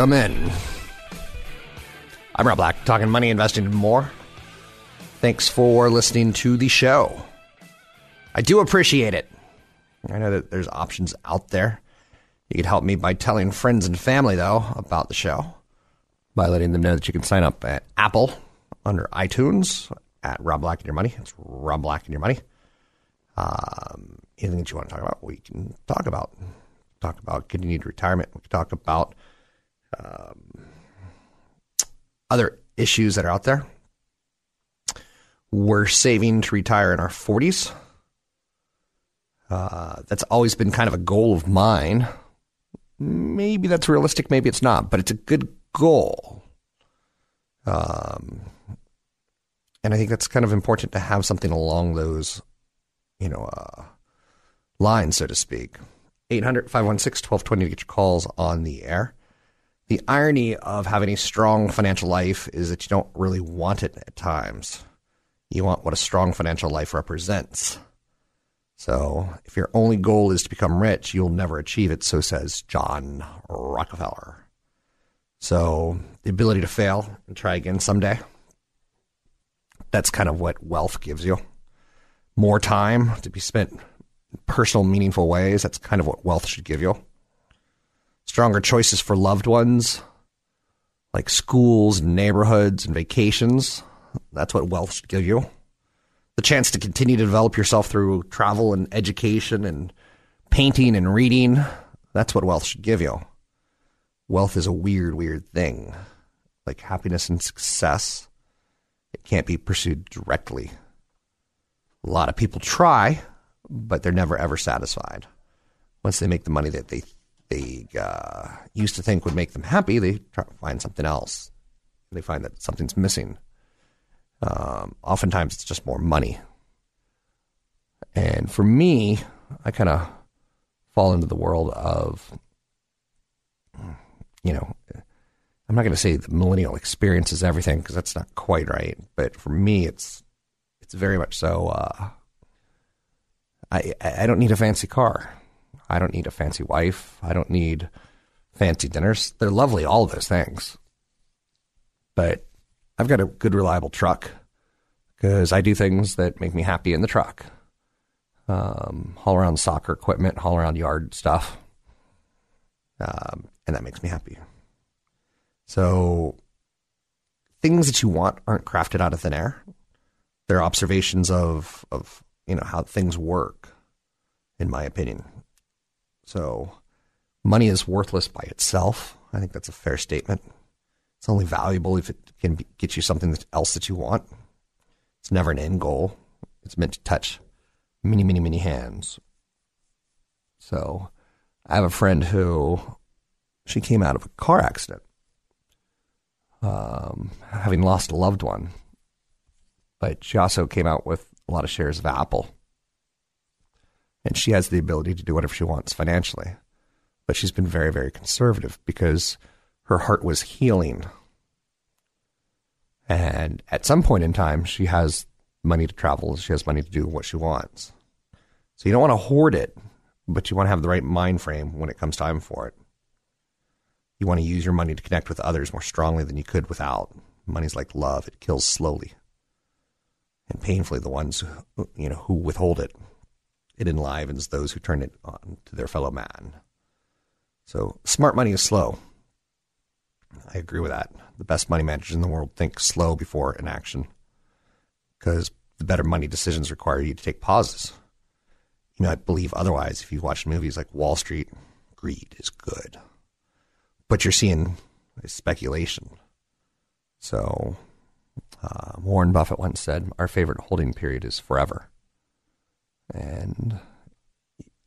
Come in. I'm Rob Black, talking money, investing, and more. Thanks for listening to the show. I do appreciate it. I know that there's options out there. You can help me by telling friends and family, though, about the show by letting them know that you can sign up at Apple under iTunes at Rob Black and Your Money. It's Rob Black and Your Money. Um, anything that you want to talk about, we can talk about talk about continued retirement. We can talk about um, other issues that are out there. We're saving to retire in our 40s. Uh, that's always been kind of a goal of mine. Maybe that's realistic, maybe it's not, but it's a good goal. Um, and I think that's kind of important to have something along those, you know, uh, lines, so to speak. 800 516 1220 to get your calls on the air. The irony of having a strong financial life is that you don't really want it at times. You want what a strong financial life represents. So, if your only goal is to become rich, you'll never achieve it, so says John Rockefeller. So, the ability to fail and try again someday, that's kind of what wealth gives you. More time to be spent in personal, meaningful ways. That's kind of what wealth should give you. Stronger choices for loved ones, like schools neighborhoods and vacations. That's what wealth should give you. The chance to continue to develop yourself through travel and education and painting and reading. That's what wealth should give you. Wealth is a weird, weird thing. Like happiness and success, it can't be pursued directly. A lot of people try, but they're never ever satisfied. Once they make the money that they they uh, used to think would make them happy, they try to find something else. They find that something's missing. Um, oftentimes, it's just more money. And for me, I kind of fall into the world of, you know, I'm not going to say the millennial experience is everything because that's not quite right. But for me, it's it's very much so. Uh, I, I don't need a fancy car. I don't need a fancy wife. I don't need fancy dinners. They're lovely, all those things. But I've got a good, reliable truck because I do things that make me happy in the truck. Um, haul around soccer equipment, haul around yard stuff. Um, and that makes me happy. So things that you want aren't crafted out of thin air. They're observations of, of you know how things work in my opinion so money is worthless by itself. I think that's a fair statement. It's only valuable if it can be, get you something else that you want. It's never an end goal. It's meant to touch many many many hands. So I have a friend who she came out of a car accident, um, having lost a loved one, but she also came out with a lot of shares of Apple. And she has the ability to do whatever she wants financially. But she's been very, very conservative because her heart was healing. And at some point in time, she has money to travel, she has money to do what she wants. So you don't want to hoard it, but you want to have the right mind frame when it comes time for it. You want to use your money to connect with others more strongly than you could without. Money's like love, it kills slowly and painfully the ones you know who withhold it. It enlivens those who turn it on to their fellow man. So smart money is slow. I agree with that. The best money managers in the world think slow before an action because the better money decisions require you to take pauses. You know, I believe otherwise. If you watch movies like Wall Street, greed is good, but you're seeing speculation. So uh, Warren Buffett once said, Our favorite holding period is forever. And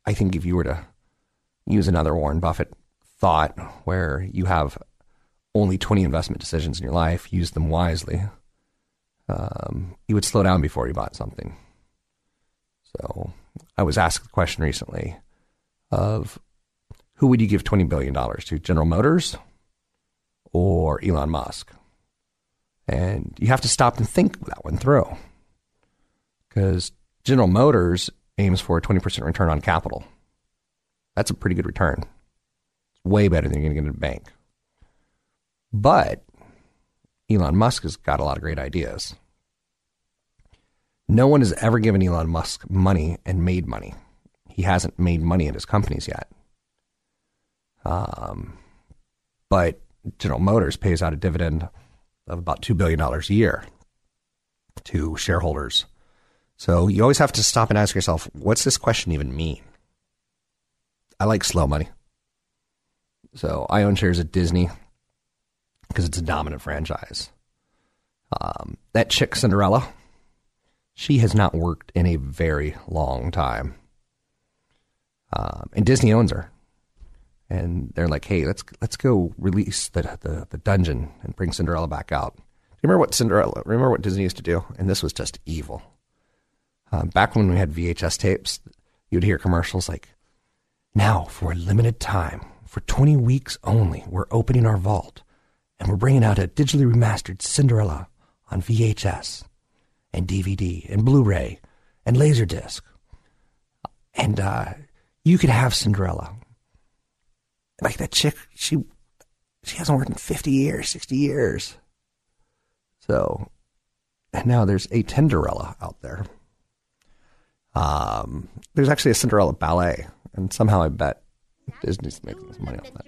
I think if you were to use another Warren Buffett thought where you have only 20 investment decisions in your life, use them wisely, um, you would slow down before you bought something. So I was asked the question recently of who would you give $20 billion to, General Motors or Elon Musk? And you have to stop and think that one through. Because General Motors aims for a 20% return on capital. That's a pretty good return. It's way better than you're going to get in a bank. But Elon Musk has got a lot of great ideas. No one has ever given Elon Musk money and made money. He hasn't made money in his companies yet. Um, but General Motors pays out a dividend of about $2 billion a year to shareholders. So you always have to stop and ask yourself, what's this question even mean? I like slow money. So I own shares at Disney because it's a dominant franchise. Um, that chick, Cinderella, she has not worked in a very long time. Um, and Disney owns her and they're like, "Hey, let's let's go release the, the the dungeon and bring Cinderella back out." Do you remember what Cinderella? Remember what Disney used to do? And this was just evil. Um, back when we had VHS tapes, you'd hear commercials like, "Now for a limited time, for 20 weeks only, we're opening our vault, and we're bringing out a digitally remastered Cinderella on VHS, and DVD, and Blu-ray, and Laserdisc, and uh, you could have Cinderella." like that chick, she she hasn't worked in fifty years, sixty years. So, and now there's a Tinderella out there. Um, there's actually a Cinderella ballet, and somehow I bet Disney's making some money off that.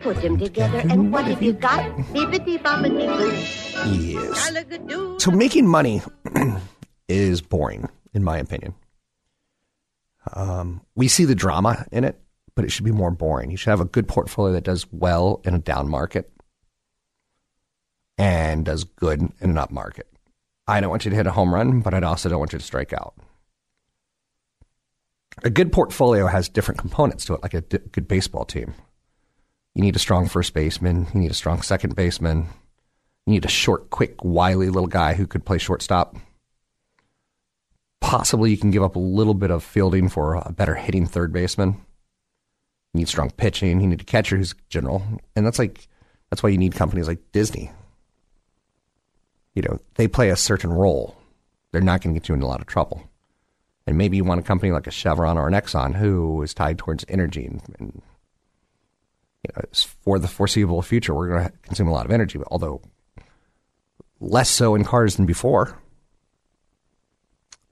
Put them together, and what have you got? Bibbidi bobbidi boo. Yes. So making money is boring, in my opinion. Um, we see the drama in it, but it should be more boring. You should have a good portfolio that does well in a down market and does good in an up market. I don't want you to hit a home run, but I also don't want you to strike out. A good portfolio has different components to it, like a d- good baseball team. You need a strong first baseman. You need a strong second baseman. You need a short, quick, wily little guy who could play shortstop possibly you can give up a little bit of fielding for a better hitting third baseman. You need strong pitching. You need a catcher who's general, and that's like that's why you need companies like Disney. You know, they play a certain role. They're not going to get you in a lot of trouble. And maybe you want a company like a Chevron or an Exxon who is tied towards energy and, and you know, for the foreseeable future, we're going to consume a lot of energy, although less so in cars than before.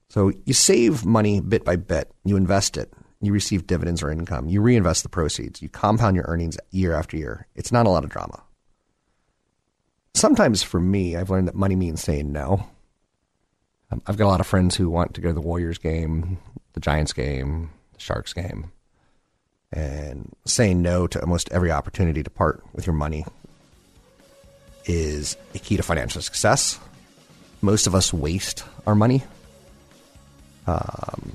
So you save money bit by bit, you invest it, you receive dividends or income, you reinvest the proceeds, you compound your earnings year after year. It's not a lot of drama. Sometimes for me, I've learned that money means saying no. Um, I've got a lot of friends who want to go to the Warriors game, the Giants game, the Sharks game, and saying no to almost every opportunity to part with your money is a key to financial success. Most of us waste our money um,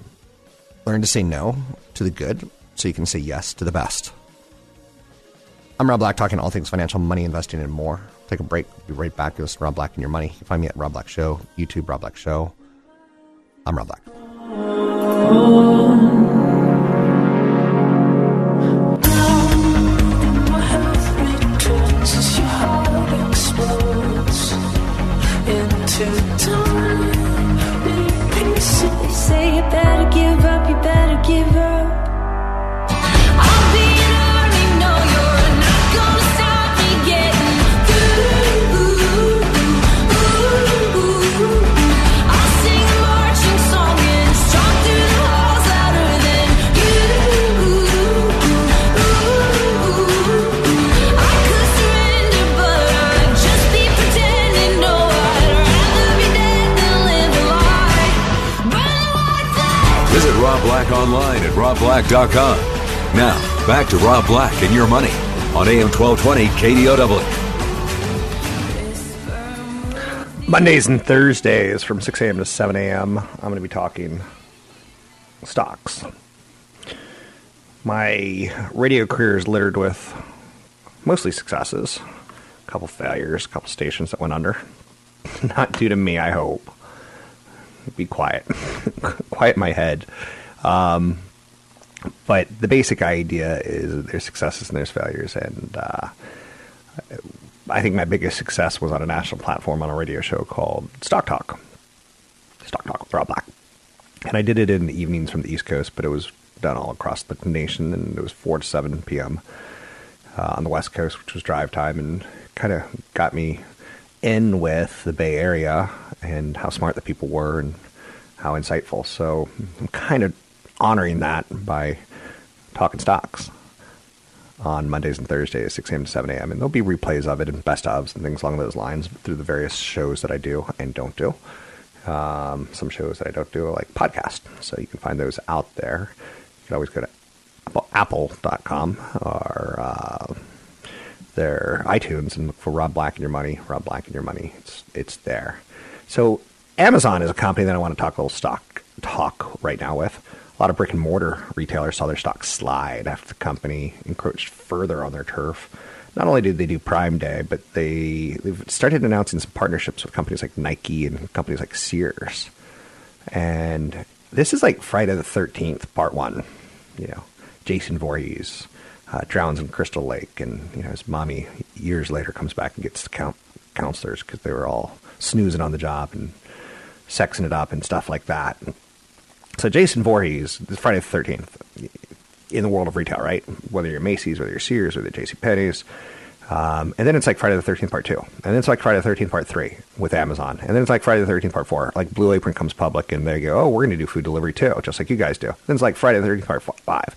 Learn to say no to the good so you can say yes to the best. I'm Rob Black, talking all things financial, money, investing, and more. Take a break. Be right back. Listen to Rob Black and Your Money. You can find me at Rob Black Show, YouTube, Rob Black Show. I'm Rob Black. robblack.com. Now, back to Rob Black and your money on AM 1220 KDOW. Mondays and Thursdays from 6 a.m. to 7 a.m. I'm going to be talking stocks. My radio career is littered with mostly successes, a couple failures, a couple stations that went under. Not due to me, I hope. Be quiet. quiet my head. Um, but the basic idea is there's successes and there's failures, and uh, I think my biggest success was on a national platform on a radio show called Stock Talk. Stock Talk with Rob Black. And I did it in the evenings from the East Coast, but it was done all across the nation, and it was 4 to 7 p.m. Uh, on the West Coast, which was drive time, and kind of got me in with the Bay Area and how smart the people were and how insightful. So I'm kind of honoring that by talking stocks on Mondays and Thursdays, 6 a.m. to 7 a.m. And there'll be replays of it and best ofs and things along those lines through the various shows that I do and don't do. Um, some shows that I don't do are like podcast. So you can find those out there. You can always go to apple, apple.com or uh, their iTunes and look for Rob Black and Your Money. Rob Black and Your Money. It's, it's there. So Amazon is a company that I want to talk a little stock talk right now with. A lot of brick and mortar retailers saw their stock slide after the company encroached further on their turf. Not only did they do Prime Day, but they they've started announcing some partnerships with companies like Nike and companies like Sears. And this is like Friday the Thirteenth, Part One. You know, Jason Voorhees uh, drowns in Crystal Lake, and you know his mommy years later comes back and gets the count counselors because they were all snoozing on the job and sexing it up and stuff like that. So Jason Voorhees, Friday the Thirteenth, in the world of retail, right? Whether you're Macy's, whether you're Sears, or you're J.C. Penney's, um, and then it's like Friday the Thirteenth Part Two, and then it's like Friday the Thirteenth Part Three with Amazon, and then it's like Friday the Thirteenth Part Four. Like Blue Apron comes public, and they go, "Oh, we're going to do food delivery too, just like you guys do." Then it's like Friday the Thirteenth Part Five.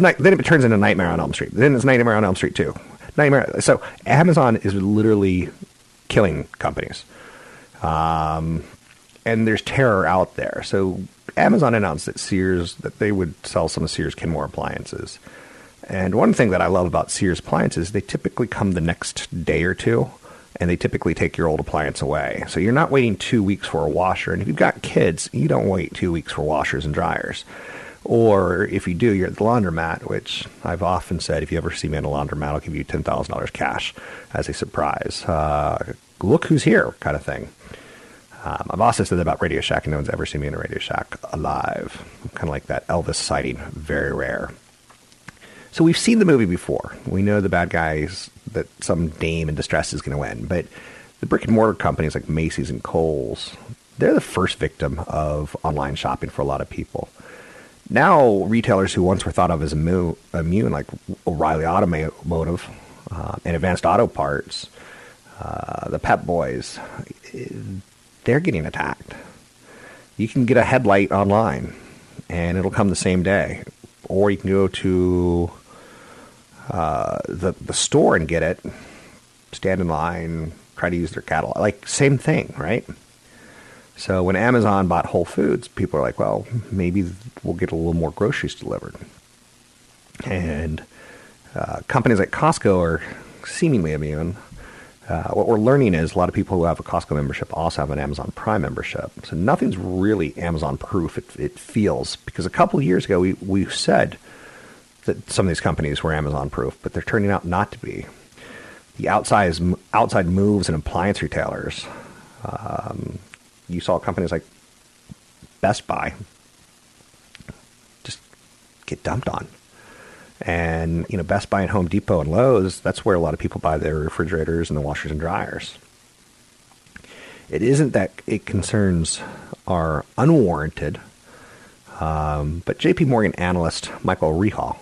Night. Then it turns into Nightmare on Elm Street. Then it's Nightmare on Elm Street Two. Nightmare. So Amazon is literally killing companies. Um, and there's terror out there. So Amazon announced that Sears that they would sell some Sears Kenmore appliances. And one thing that I love about Sears appliances, they typically come the next day or two, and they typically take your old appliance away. So you're not waiting two weeks for a washer. And if you've got kids, you don't wait two weeks for washers and dryers. Or if you do, you're at the laundromat, which I've often said, if you ever see me in a laundromat, I'll give you $10,000 cash as a surprise. Uh, look who's here, kind of thing. Um, I've also said that about Radio Shack, and no one's ever seen me in a Radio Shack alive. Kind of like that Elvis sighting, very rare. So we've seen the movie before. We know the bad guys that some dame in distress is going to win, but the brick and mortar companies like Macy's and Kohl's, they're the first victim of online shopping for a lot of people. Now, retailers who once were thought of as immu- immune, like O'Reilly Automotive uh, and Advanced Auto Parts, uh, the Pep Boys, they're getting attacked. You can get a headlight online, and it'll come the same day, or you can go to uh, the the store and get it, stand in line, try to use their catalog, like same thing, right? So when Amazon bought Whole Foods, people are like, well, maybe we'll get a little more groceries delivered, and uh, companies like Costco are seemingly immune. Uh, what we're learning is a lot of people who have a Costco membership also have an Amazon Prime membership. So nothing's really Amazon proof. It, it feels because a couple years ago we we said that some of these companies were Amazon proof, but they're turning out not to be. The outside outside moves in appliance retailers. Um, you saw companies like Best Buy just get dumped on. And you know, Best Buy and Home Depot and Lowe's, that's where a lot of people buy their refrigerators and the washers and dryers. It isn't that it concerns are unwarranted, um, but JP Morgan analyst Michael Rehaut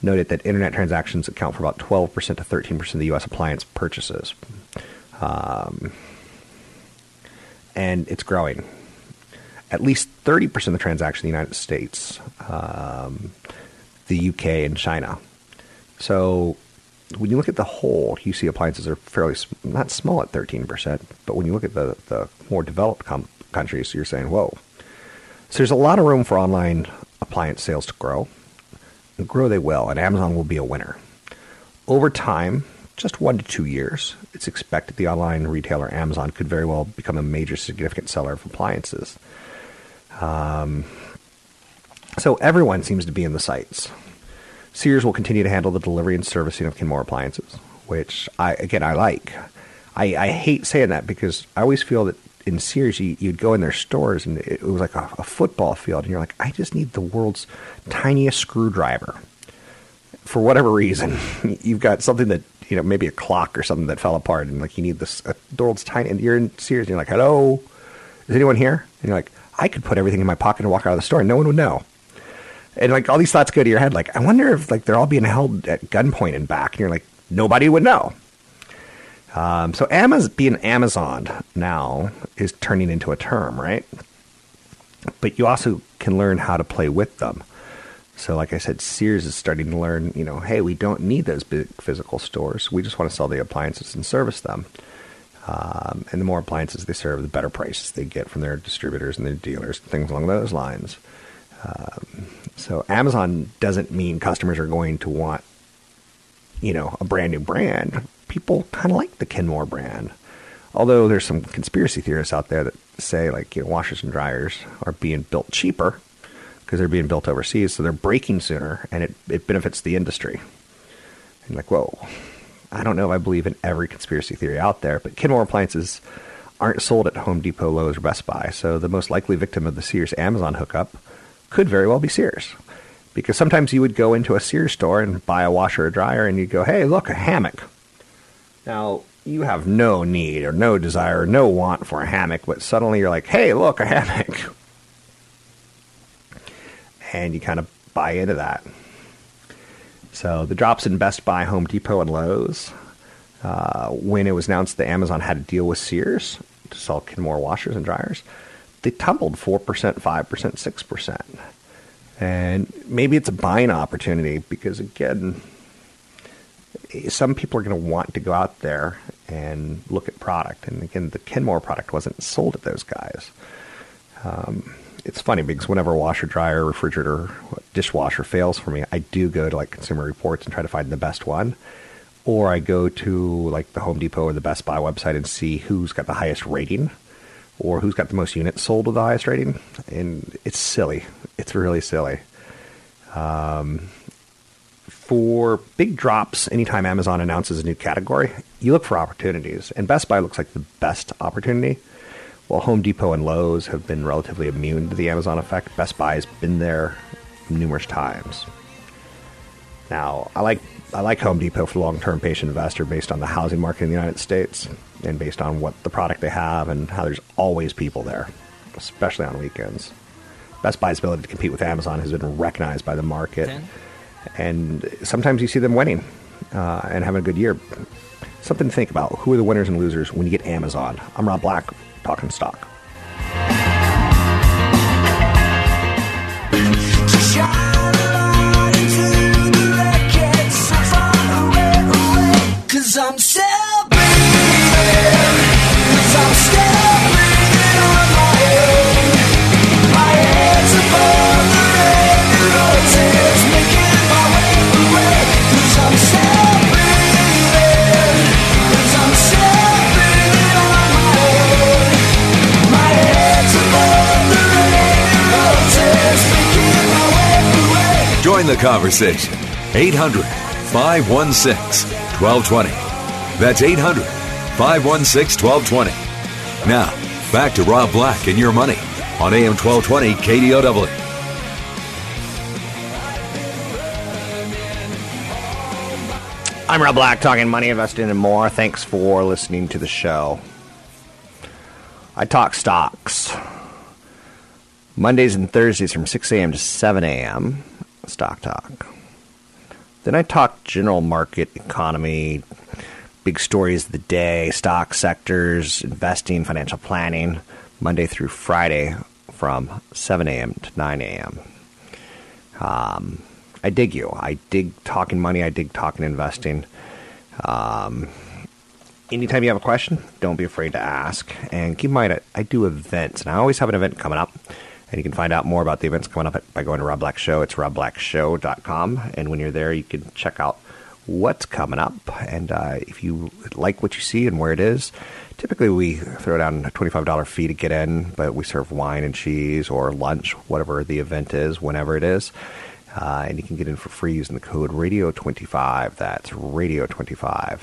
noted that internet transactions account for about 12% to 13% of the U.S. appliance purchases. Um, and it's growing. At least 30% of the transactions in the United States, um, the UK, and China. So when you look at the whole, you see appliances are fairly not small at 13%, but when you look at the, the more developed com- countries, you're saying, whoa. So there's a lot of room for online appliance sales to grow. And grow they will, and Amazon will be a winner. Over time, just one to two years, it's expected the online retailer Amazon could very well become a major significant seller of appliances. Um, so everyone seems to be in the sights. Sears will continue to handle the delivery and servicing of Kenmore appliances, which I again I like. I, I hate saying that because I always feel that in Sears you, you'd go in their stores and it was like a, a football field, and you're like, I just need the world's tiniest screwdriver. For whatever reason, you've got something that you know maybe a clock or something that fell apart, and like you need this the world's tiny. And you're in Sears, and you're like, hello, is anyone here? And you're like, I could put everything in my pocket and walk out of the store, and no one would know and like all these thoughts go to your head like i wonder if like they're all being held at gunpoint and back. And you're like nobody would know. Um, so Amaz being amazon now is turning into a term right? But you also can learn how to play with them. So like i said sears is starting to learn you know hey we don't need those big physical stores. We just want to sell the appliances and service them. Um, and the more appliances they serve the better prices they get from their distributors and their dealers things along those lines. Um, so Amazon doesn't mean customers are going to want, you know, a brand new brand. People kind of like the Kenmore brand. Although there's some conspiracy theorists out there that say like, you know, washers and dryers are being built cheaper because they're being built overseas, so they're breaking sooner, and it, it benefits the industry. And like, whoa, I don't know if I believe in every conspiracy theory out there, but Kenmore appliances aren't sold at Home Depot, Lowe's, or Best Buy, so the most likely victim of the Sears Amazon hookup could very well be Sears. Because sometimes you would go into a Sears store and buy a washer or dryer and you'd go, hey, look, a hammock. Now, you have no need or no desire or no want for a hammock, but suddenly you're like, hey, look, a hammock. And you kind of buy into that. So the drops in Best Buy, Home Depot, and Lowe's, uh, when it was announced that Amazon had a deal with Sears to sell Kenmore washers and dryers, they tumbled 4%, 5%, 6%. And maybe it's a buying opportunity because, again, some people are going to want to go out there and look at product. And again, the Kenmore product wasn't sold at those guys. Um, it's funny because whenever a washer, dryer, refrigerator, dishwasher fails for me, I do go to like Consumer Reports and try to find the best one. Or I go to like the Home Depot or the Best Buy website and see who's got the highest rating or who's got the most units sold with the highest rating. And it's silly. It's really silly. Um, for big drops, anytime Amazon announces a new category, you look for opportunities. And Best Buy looks like the best opportunity. While Home Depot and Lowe's have been relatively immune to the Amazon effect, Best Buy has been there numerous times. Now, I like I like Home Depot for the long-term patient investor based on the housing market in the United States and based on what the product they have and how there's always people there, especially on weekends. Best Buy's ability to compete with Amazon has been recognized by the market, and sometimes you see them winning uh, and having a good year. Something to think about: who are the winners and losers when you get Amazon? I'm Rob Black, talking stock. Cause I'm still breathing. Cause I'm still breathing on my own. My head's above the rain of roses, making my way away. Cause I'm still breathing. Cause I'm still breathing on my own. My head's above the rain of roses, making my way away. Join the conversation. 800 516 1220. That's 800 516 1220. Now, back to Rob Black and your money on AM 1220 KDOW. I'm Rob Black, talking money, investing, and more. Thanks for listening to the show. I talk stocks Mondays and Thursdays from 6 a.m. to 7 a.m. Stock Talk. Then I talk general market economy, big stories of the day, stock sectors, investing, financial planning, Monday through Friday from 7 a.m. to 9 a.m. Um, I dig you. I dig talking money. I dig talking investing. Um, anytime you have a question, don't be afraid to ask. And keep in mind, I, I do events, and I always have an event coming up. And you can find out more about the events coming up by going to Rob Black Show. It's robblackshow.com. And when you're there, you can check out what's coming up. And uh, if you like what you see and where it is, typically we throw down a $25 fee to get in, but we serve wine and cheese or lunch, whatever the event is, whenever it is. Uh, and you can get in for free using the code radio25. That's radio25.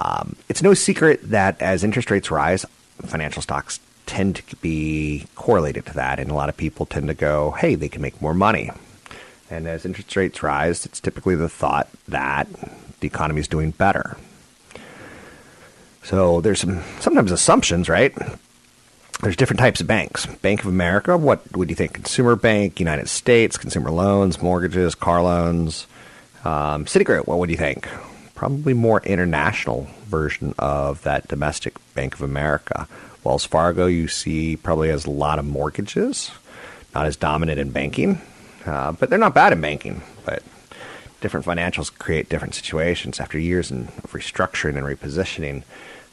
Um, it's no secret that as interest rates rise, financial stocks tend to be correlated to that, and a lot of people tend to go, hey, they can make more money. And as interest rates rise, it's typically the thought that the economy is doing better. So there's some sometimes assumptions, right? There's different types of banks. Bank of America, what would you think? Consumer Bank, United States, consumer loans, mortgages, car loans. Um, Citigroup, what would you think? Probably more international version of that domestic Bank of America. Wells Fargo, you see, probably has a lot of mortgages, not as dominant in banking, uh, but they're not bad in banking. But different financials create different situations after years of restructuring and repositioning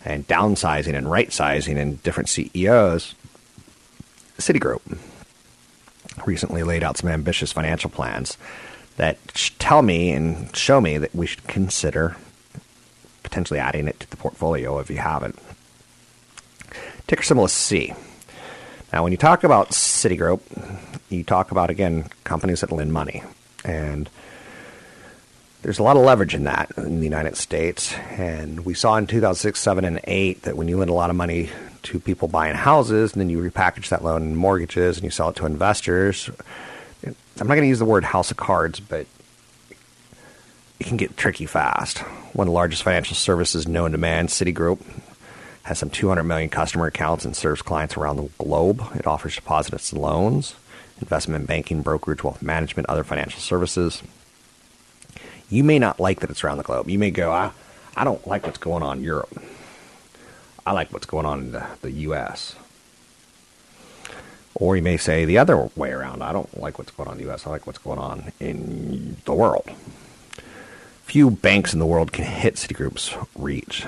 and downsizing and right sizing and different CEOs. Citigroup recently laid out some ambitious financial plans that tell me and show me that we should consider potentially adding it to the portfolio if you haven't. Ticker symbol is C. Now, when you talk about Citigroup, you talk about, again, companies that lend money. And there's a lot of leverage in that in the United States. And we saw in 2006, 7, and 8 that when you lend a lot of money to people buying houses and then you repackage that loan in mortgages and you sell it to investors, I'm not going to use the word house of cards, but it can get tricky fast. One of the largest financial services known to man, Citigroup, has some 200 million customer accounts and serves clients around the globe. It offers deposits and loans, investment banking, brokerage, wealth management, other financial services. You may not like that it's around the globe. You may go, I, I don't like what's going on in Europe. I like what's going on in the, the U.S. Or you may say the other way around. I don't like what's going on in the U.S. I like what's going on in the world. Few banks in the world can hit Citigroup's reach.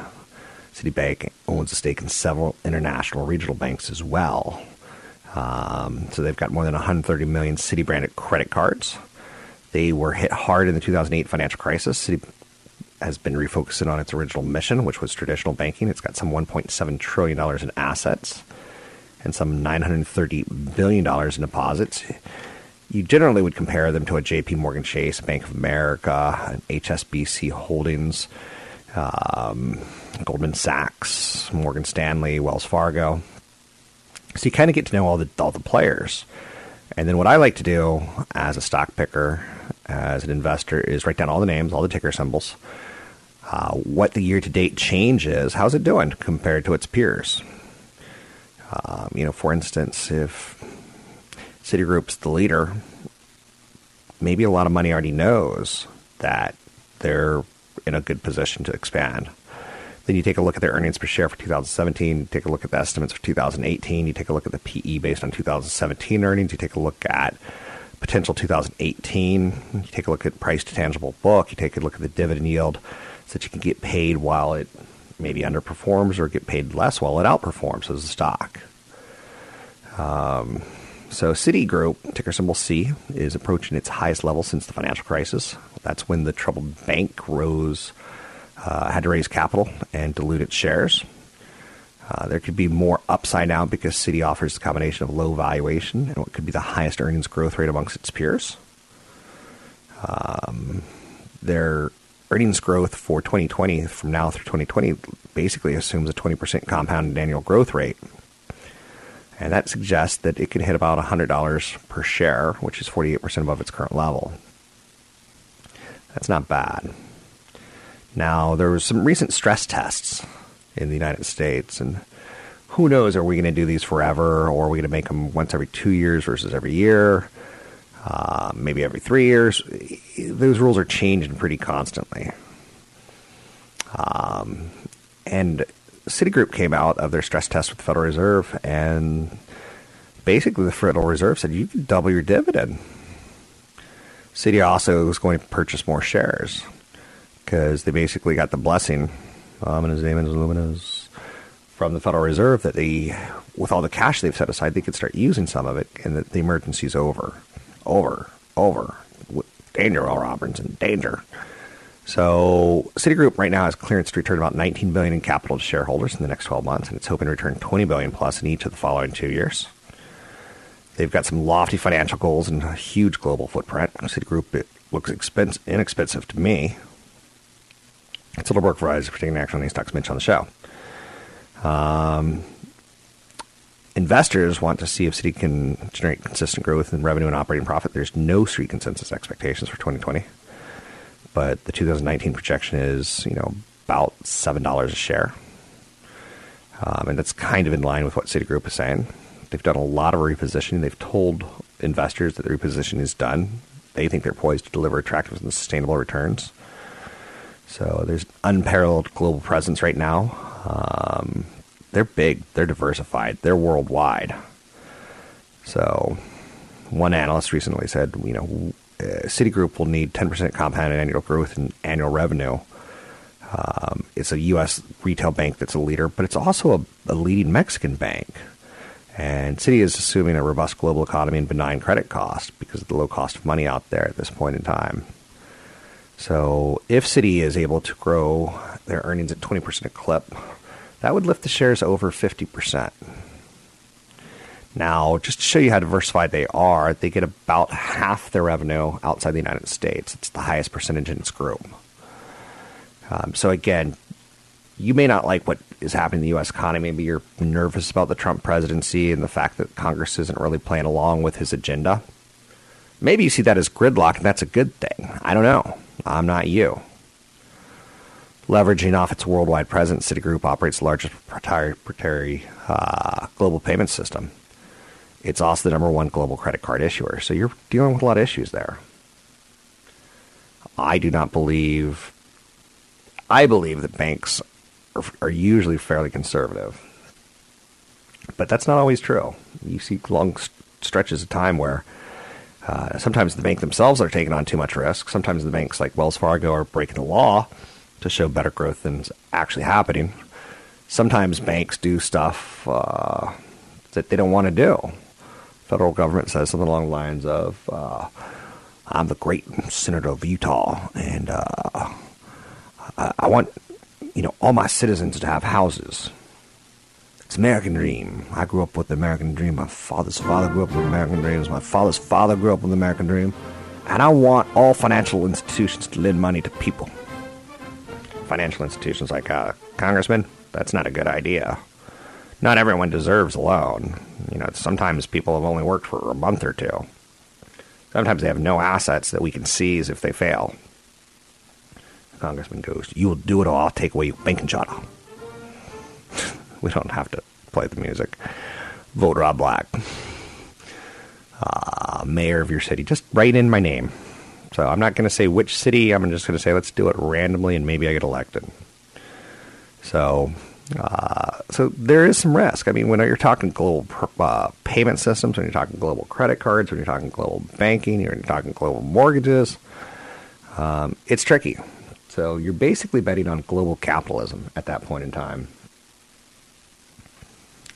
Citibank owns a stake in several international regional banks as well. Um, so they've got more than 130 million Citi branded credit cards. They were hit hard in the 2008 financial crisis. Citi has been refocusing on its original mission, which was traditional banking. It's got some 1.7 trillion dollars in assets and some 930 billion dollars in deposits. You generally would compare them to a J.P. Morgan Chase, Bank of America, HSBC Holdings, um, Goldman Sachs, Morgan Stanley, Wells Fargo. So you kind of get to know all the all the players. And then what I like to do as a stock picker, as an investor, is write down all the names, all the ticker symbols, uh, what the year to date change is, how's it doing compared to its peers. Um, you know, for instance, if Citigroup's the leader, maybe a lot of money already knows that they're in a good position to expand. Then you take a look at their earnings per share for 2017, you take a look at the estimates for 2018, you take a look at the PE based on 2017 earnings, you take a look at potential 2018, you take a look at price to tangible book, you take a look at the dividend yield so that you can get paid while it maybe underperforms or get paid less while it outperforms as a stock. Um, so Citigroup, ticker symbol C, is approaching its highest level since the financial crisis. That's when the troubled bank rose, uh, had to raise capital and dilute its shares. Uh, there could be more upside now because Citi offers a combination of low valuation and what could be the highest earnings growth rate amongst its peers. Um, their earnings growth for 2020 from now through 2020 basically assumes a 20% compounded annual growth rate. And that suggests that it could hit about $100 per share, which is 48% above its current level. That's not bad. Now, there were some recent stress tests in the United States, and who knows, are we going to do these forever, or are we going to make them once every two years versus every year? Uh, maybe every three years. Those rules are changing pretty constantly. Um, and Citigroup came out of their stress test with the Federal Reserve, and basically the Federal Reserve said you can double your dividend. Citi also was going to purchase more shares because they basically got the blessing, um, and his name is Luminous, from the Federal Reserve that they, with all the cash they've set aside, they could start using some of it, and that the emergency's over, over, over. Danger, Al Robinson, danger. So Citigroup right now has clearance to return about 19 billion in capital to shareholders in the next 12 months, and it's hoping to return 20 billion plus in each of the following two years. They've got some lofty financial goals and a huge global footprint. Citigroup it looks expense, inexpensive to me. It's a little work for us for taking action on these stocks mentioned on the show. Um, investors want to see if Citi can generate consistent growth in revenue and operating profit. There's no street consensus expectations for 2020, but the 2019 projection is you know about seven dollars a share, um, and that's kind of in line with what Citigroup is saying. They've done a lot of repositioning. They've told investors that the repositioning is done. They think they're poised to deliver attractive and sustainable returns. So there's unparalleled global presence right now. Um, they're big, they're diversified, they're worldwide. So one analyst recently said, you know, uh, Citigroup will need 10% compounded annual growth in annual revenue. Um, it's a U.S. retail bank that's a leader, but it's also a, a leading Mexican bank. And Citi is assuming a robust global economy and benign credit costs because of the low cost of money out there at this point in time. So if Citi is able to grow their earnings at 20% a clip, that would lift the shares over 50%. Now, just to show you how diversified they are, they get about half their revenue outside the United States. It's the highest percentage in its group. Um, so again, you may not like what is happening in the U.S. economy. Maybe you're nervous about the Trump presidency and the fact that Congress isn't really playing along with his agenda. Maybe you see that as gridlock, and that's a good thing. I don't know. I'm not you. Leveraging off its worldwide presence, Citigroup operates the largest proprietary uh, global payment system. It's also the number one global credit card issuer. So you're dealing with a lot of issues there. I do not believe. I believe that banks are, are usually fairly conservative, but that's not always true. You see long st- stretches of time where uh, sometimes the bank themselves are taking on too much risk. Sometimes the banks like Wells Fargo are breaking the law to show better growth than is actually happening. Sometimes banks do stuff uh, that they don't want to do. Federal government says something along the lines of, uh, "I'm the great senator of Utah, and uh, I, I want you know all my citizens to have houses." It's American dream. I grew up with the American dream. My father's father grew up with the American dreams. My father's father grew up with the American dream. And I want all financial institutions to lend money to people. Financial institutions like uh, Congressman, that's not a good idea. Not everyone deserves a loan. You know, sometimes people have only worked for a month or two. Sometimes they have no assets that we can seize if they fail. The congressman goes, You will do it or I'll take away your banking charter. We don't have to play the music. Vote Rob Black. Uh, mayor of your city. Just write in my name. So I'm not going to say which city. I'm just going to say let's do it randomly and maybe I get elected. So, uh, so there is some risk. I mean, when you're talking global uh, payment systems, when you're talking global credit cards, when you're talking global banking, you're talking global mortgages, um, it's tricky. So you're basically betting on global capitalism at that point in time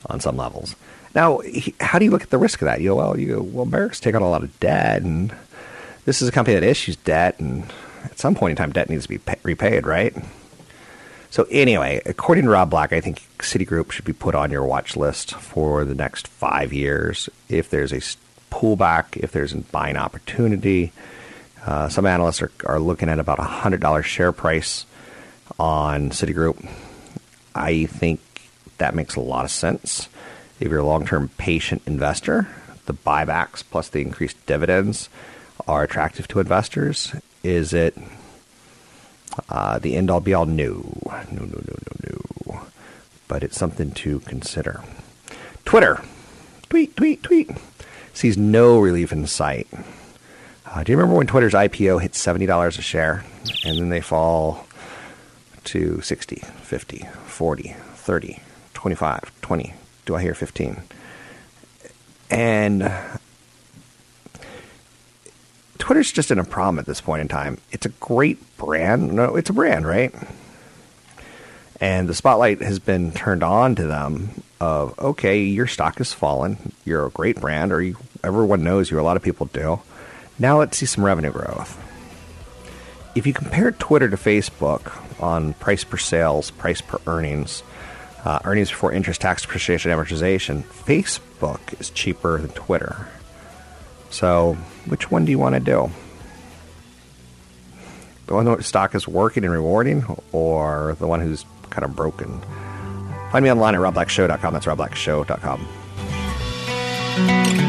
on some levels. Now, how do you look at the risk of that? You go, well, you go, well, America's taken on a lot of debt, and this is a company that issues debt, and at some point in time, debt needs to be pa- repaid, right? So anyway, according to Rob Black, I think Citigroup should be put on your watch list for the next five years. If there's a pullback, if there's a buying opportunity, Uh, some analysts are, are looking at about a $100 share price on Citigroup. I think that makes a lot of sense. If you're a long term patient investor, the buybacks plus the increased dividends are attractive to investors. Is it uh, the end all be all? No. No, no, no, no, no. But it's something to consider. Twitter. Tweet, tweet, tweet. Sees no relief in sight. Uh, do you remember when Twitter's IPO hit $70 a share and then they fall to 60, 50, 40, 30, 25, 20? Do I hear 15? And Twitter's just in a problem at this point in time. It's a great brand. No, it's a brand, right? And the spotlight has been turned on to them of, okay, your stock has fallen. You're a great brand, or you, everyone knows you. A lot of people do. Now let's see some revenue growth. If you compare Twitter to Facebook on price per sales, price per earnings, uh, earnings before interest, tax, depreciation, amortization, Facebook is cheaper than Twitter. So, which one do you want to do? The one whose stock is working and rewarding, or the one who's kind of broken? Find me online at robblackshow.com. That's robblackshow.com.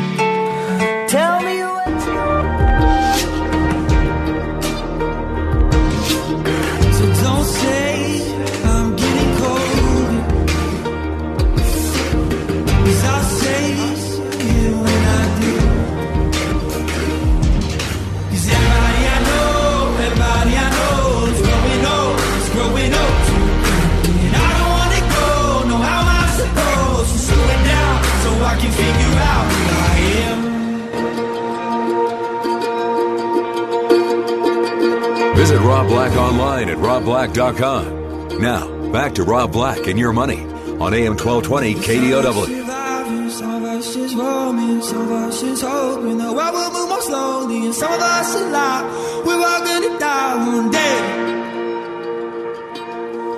robblack.com. Now, back to Rob Black and your money on AM 1220 KDOW. Surviving, some of us just roaming, some of us just hoping the world will move more slowly, and some of us alive. We're all gonna die one day.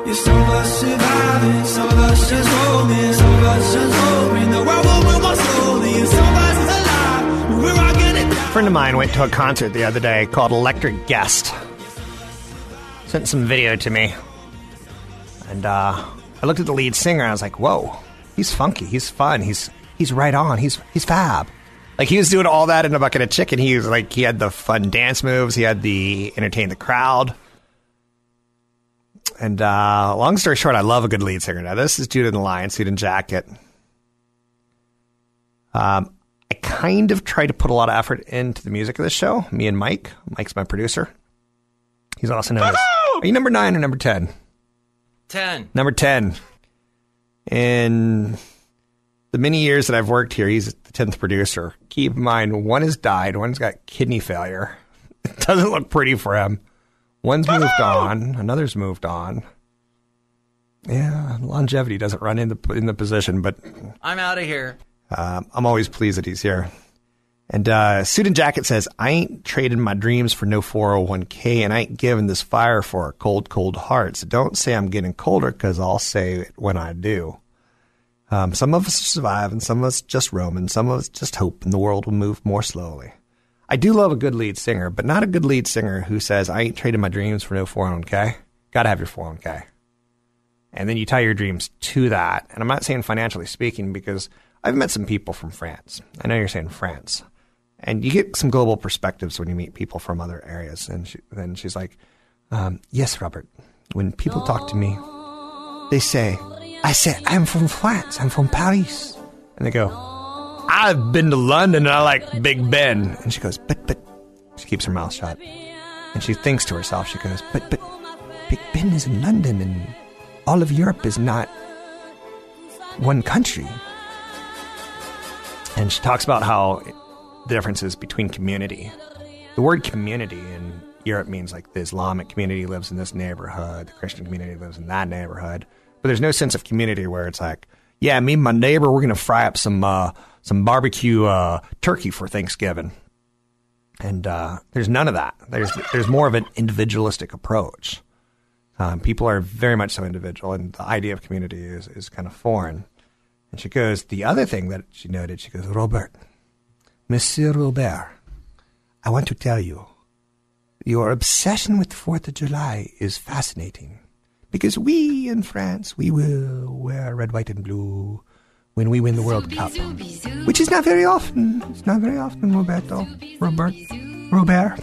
Yeah, some of us surviving, some of us just roaming, some of us just hoping the world will move more slowly, and some of us alive. We're all gonna die. A friend of mine went to a concert the other day called Electric Guest. Sent some video to me. And uh, I looked at the lead singer and I was like, whoa, he's funky, he's fun, he's he's right on, he's he's fab. Like he was doing all that in a bucket of chicken. He was like he had the fun dance moves, he had the entertain the crowd. And uh, long story short, I love a good lead singer. Now this is Judah and the Lion, suit and jacket. Um, I kind of try to put a lot of effort into the music of this show. Me and Mike. Mike's my producer. He's also known as. Are you number nine or number ten? 10. Number ten. In the many years that I've worked here, he's the tenth producer. Keep in mind, one has died. One's got kidney failure. It doesn't look pretty for him. One's moved on. Another's moved on. Yeah, longevity doesn't run in the in the position, but I'm out of here. um, I'm always pleased that he's here. And uh, Suit and Jacket says, I ain't trading my dreams for no 401k, and I ain't giving this fire for a cold, cold heart. So don't say I'm getting colder, because I'll say it when I do. Um, some of us survive, and some of us just roam, and some of us just hope, and the world will move more slowly. I do love a good lead singer, but not a good lead singer who says, I ain't trading my dreams for no 401k. Got to have your 401k and then you tie your dreams to that. And I'm not saying financially speaking because I've met some people from France. I know you're saying France, and you get some global perspectives when you meet people from other areas. And she, then she's like, um, "Yes, Robert. When people talk to me, they say, I say I'm from France. I'm from Paris." And they go, "I've been to London and I like Big Ben." And she goes, "But but," she keeps her mouth shut, and she thinks to herself. She goes, "But but." Big Ben is in London and all of Europe is not one country. And she talks about how the differences between community. The word community in Europe means like the Islamic community lives in this neighborhood, the Christian community lives in that neighborhood. But there's no sense of community where it's like, yeah, me and my neighbor, we're going to fry up some uh, some barbecue uh, turkey for Thanksgiving. And uh, there's none of that. There's there's more of an individualistic approach. Um, people are very much so individual, and the idea of community is, is kind of foreign. And she goes, the other thing that she noted, she goes, Robert, Monsieur Robert, I want to tell you, Your obsession with the 4th of July is fascinating. Because we in France, we will wear red, white, and blue when we win the World Cup. Which is not very often. It's not very often, Roberto. Robert. Robert.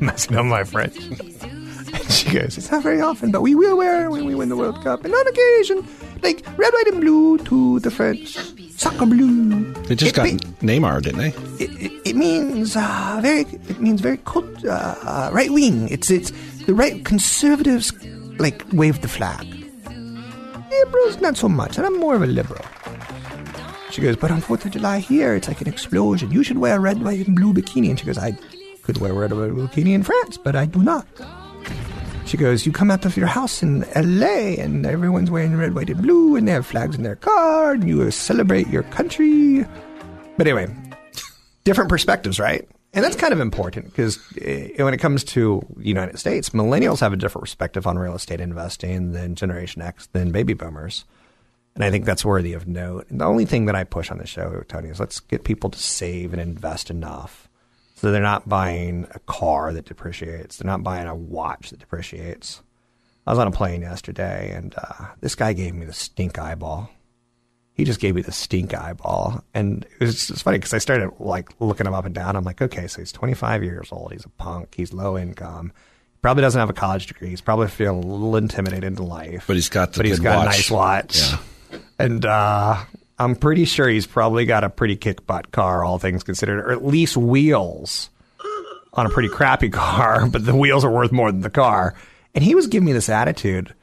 Messing up my French. and she goes, It's not very often, but we will wear it when we win the World Cup. And on occasion, like red, white, and blue to the French. Soccer blue. They just It got be- Neymar, didn't they? it, it, it means uh, very. It means very uh, uh, right wing. It's it's the right conservatives like wave the flag. Liberals not so much, and I'm more of a liberal. She goes, but on Fourth of July here, it's like an explosion. You should wear a red, white, and blue bikini. And she goes, I could wear a red, white, blue bikini in France, but I do not. She goes, You come out of your house in LA and everyone's wearing red, white, and blue and they have flags in their car and you celebrate your country. But anyway, different perspectives, right? And that's kind of important because when it comes to the United States, millennials have a different perspective on real estate investing than Generation X, than baby boomers. And I think that's worthy of note. And the only thing that I push on the show, Tony, is let's get people to save and invest enough so they're not buying a car that depreciates. They're not buying a watch that depreciates. I was on a plane yesterday, and uh, this guy gave me the stink eyeball. He just gave me the stink eyeball, and it was just funny because I started like looking him up and down. I'm like, okay, so he's 25 years old. He's a punk. He's low income. Probably doesn't have a college degree. He's probably feeling a little intimidated into life. But he's got the but he's got watch. a nice watch. Yeah. And uh, I'm pretty sure he's probably got a pretty kick butt car, all things considered, or at least wheels on a pretty crappy car, but the wheels are worth more than the car. And he was giving me this attitude,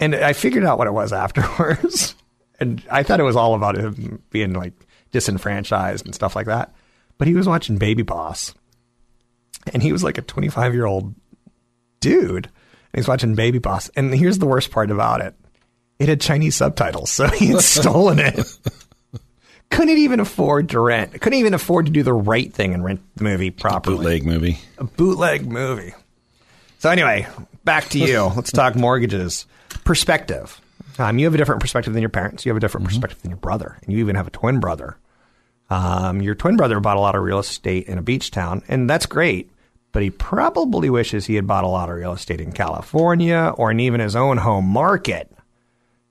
and I figured out what it was afterwards. And I thought it was all about him being like disenfranchised and stuff like that. But he was watching Baby Boss, and he was like a 25 year old dude. And he's watching Baby Boss. And here's the worst part about it it had Chinese subtitles, so he had stolen it. Couldn't even afford to rent. Couldn't even afford to do the right thing and rent the movie properly. Bootleg movie. A bootleg movie. So anyway, back to you. Let's talk mortgages. Perspective. Um, you have a different perspective than your parents. You have a different perspective than your brother, and you even have a twin brother. Um, your twin brother bought a lot of real estate in a beach town, and that's great. But he probably wishes he had bought a lot of real estate in California or in even his own home market.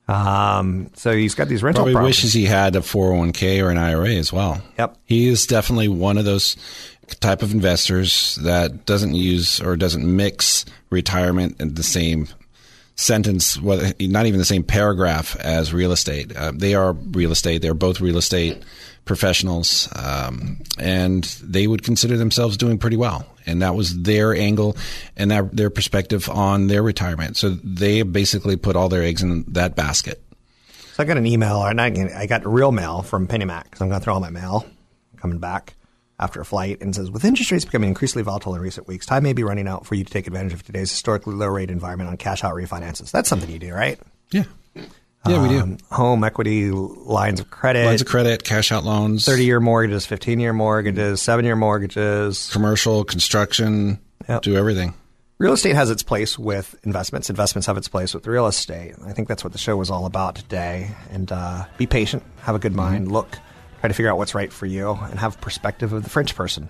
Um, so he's got these rental Probably properties. wishes he had a 401k or an IRA as well. Yep. He is definitely one of those type of investors that doesn't use or doesn't mix retirement in the same sentence, not even the same paragraph as real estate. Uh, they are real estate. They're both real estate professionals, um, and they would consider themselves doing pretty well. And that was their angle and that, their perspective on their retirement. So they basically put all their eggs in that basket. So I got an email, or not, I got real mail from PennyMac because I'm going through all my mail coming back after a flight and says, with interest rates becoming increasingly volatile in recent weeks, time may be running out for you to take advantage of today's historically low rate environment on cash out refinances. That's something you do, right? Yeah. Yeah, we do. Um, home equity lines of credit, Lines of credit, cash out loans, 30 year mortgages, 15 year mortgages, seven year mortgages. commercial, construction, Yep. do everything. Real estate has its place with investments. Investments have its place with real estate. I think that's what the show was all about today. And uh, be patient, have a good mind, look, try to figure out what's right for you, and have perspective of the French person.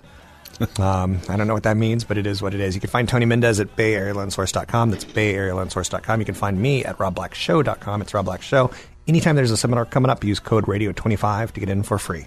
um, I don't know what that means, but it is what it is. You can find Tony Mendez at BayAreaLoanSource.com. That's BayAreaLoanSource.com. You can find me at RobBlackShow.com. It's Rob Black Show. Anytime there's a seminar coming up, use code Radio25 to get in for free.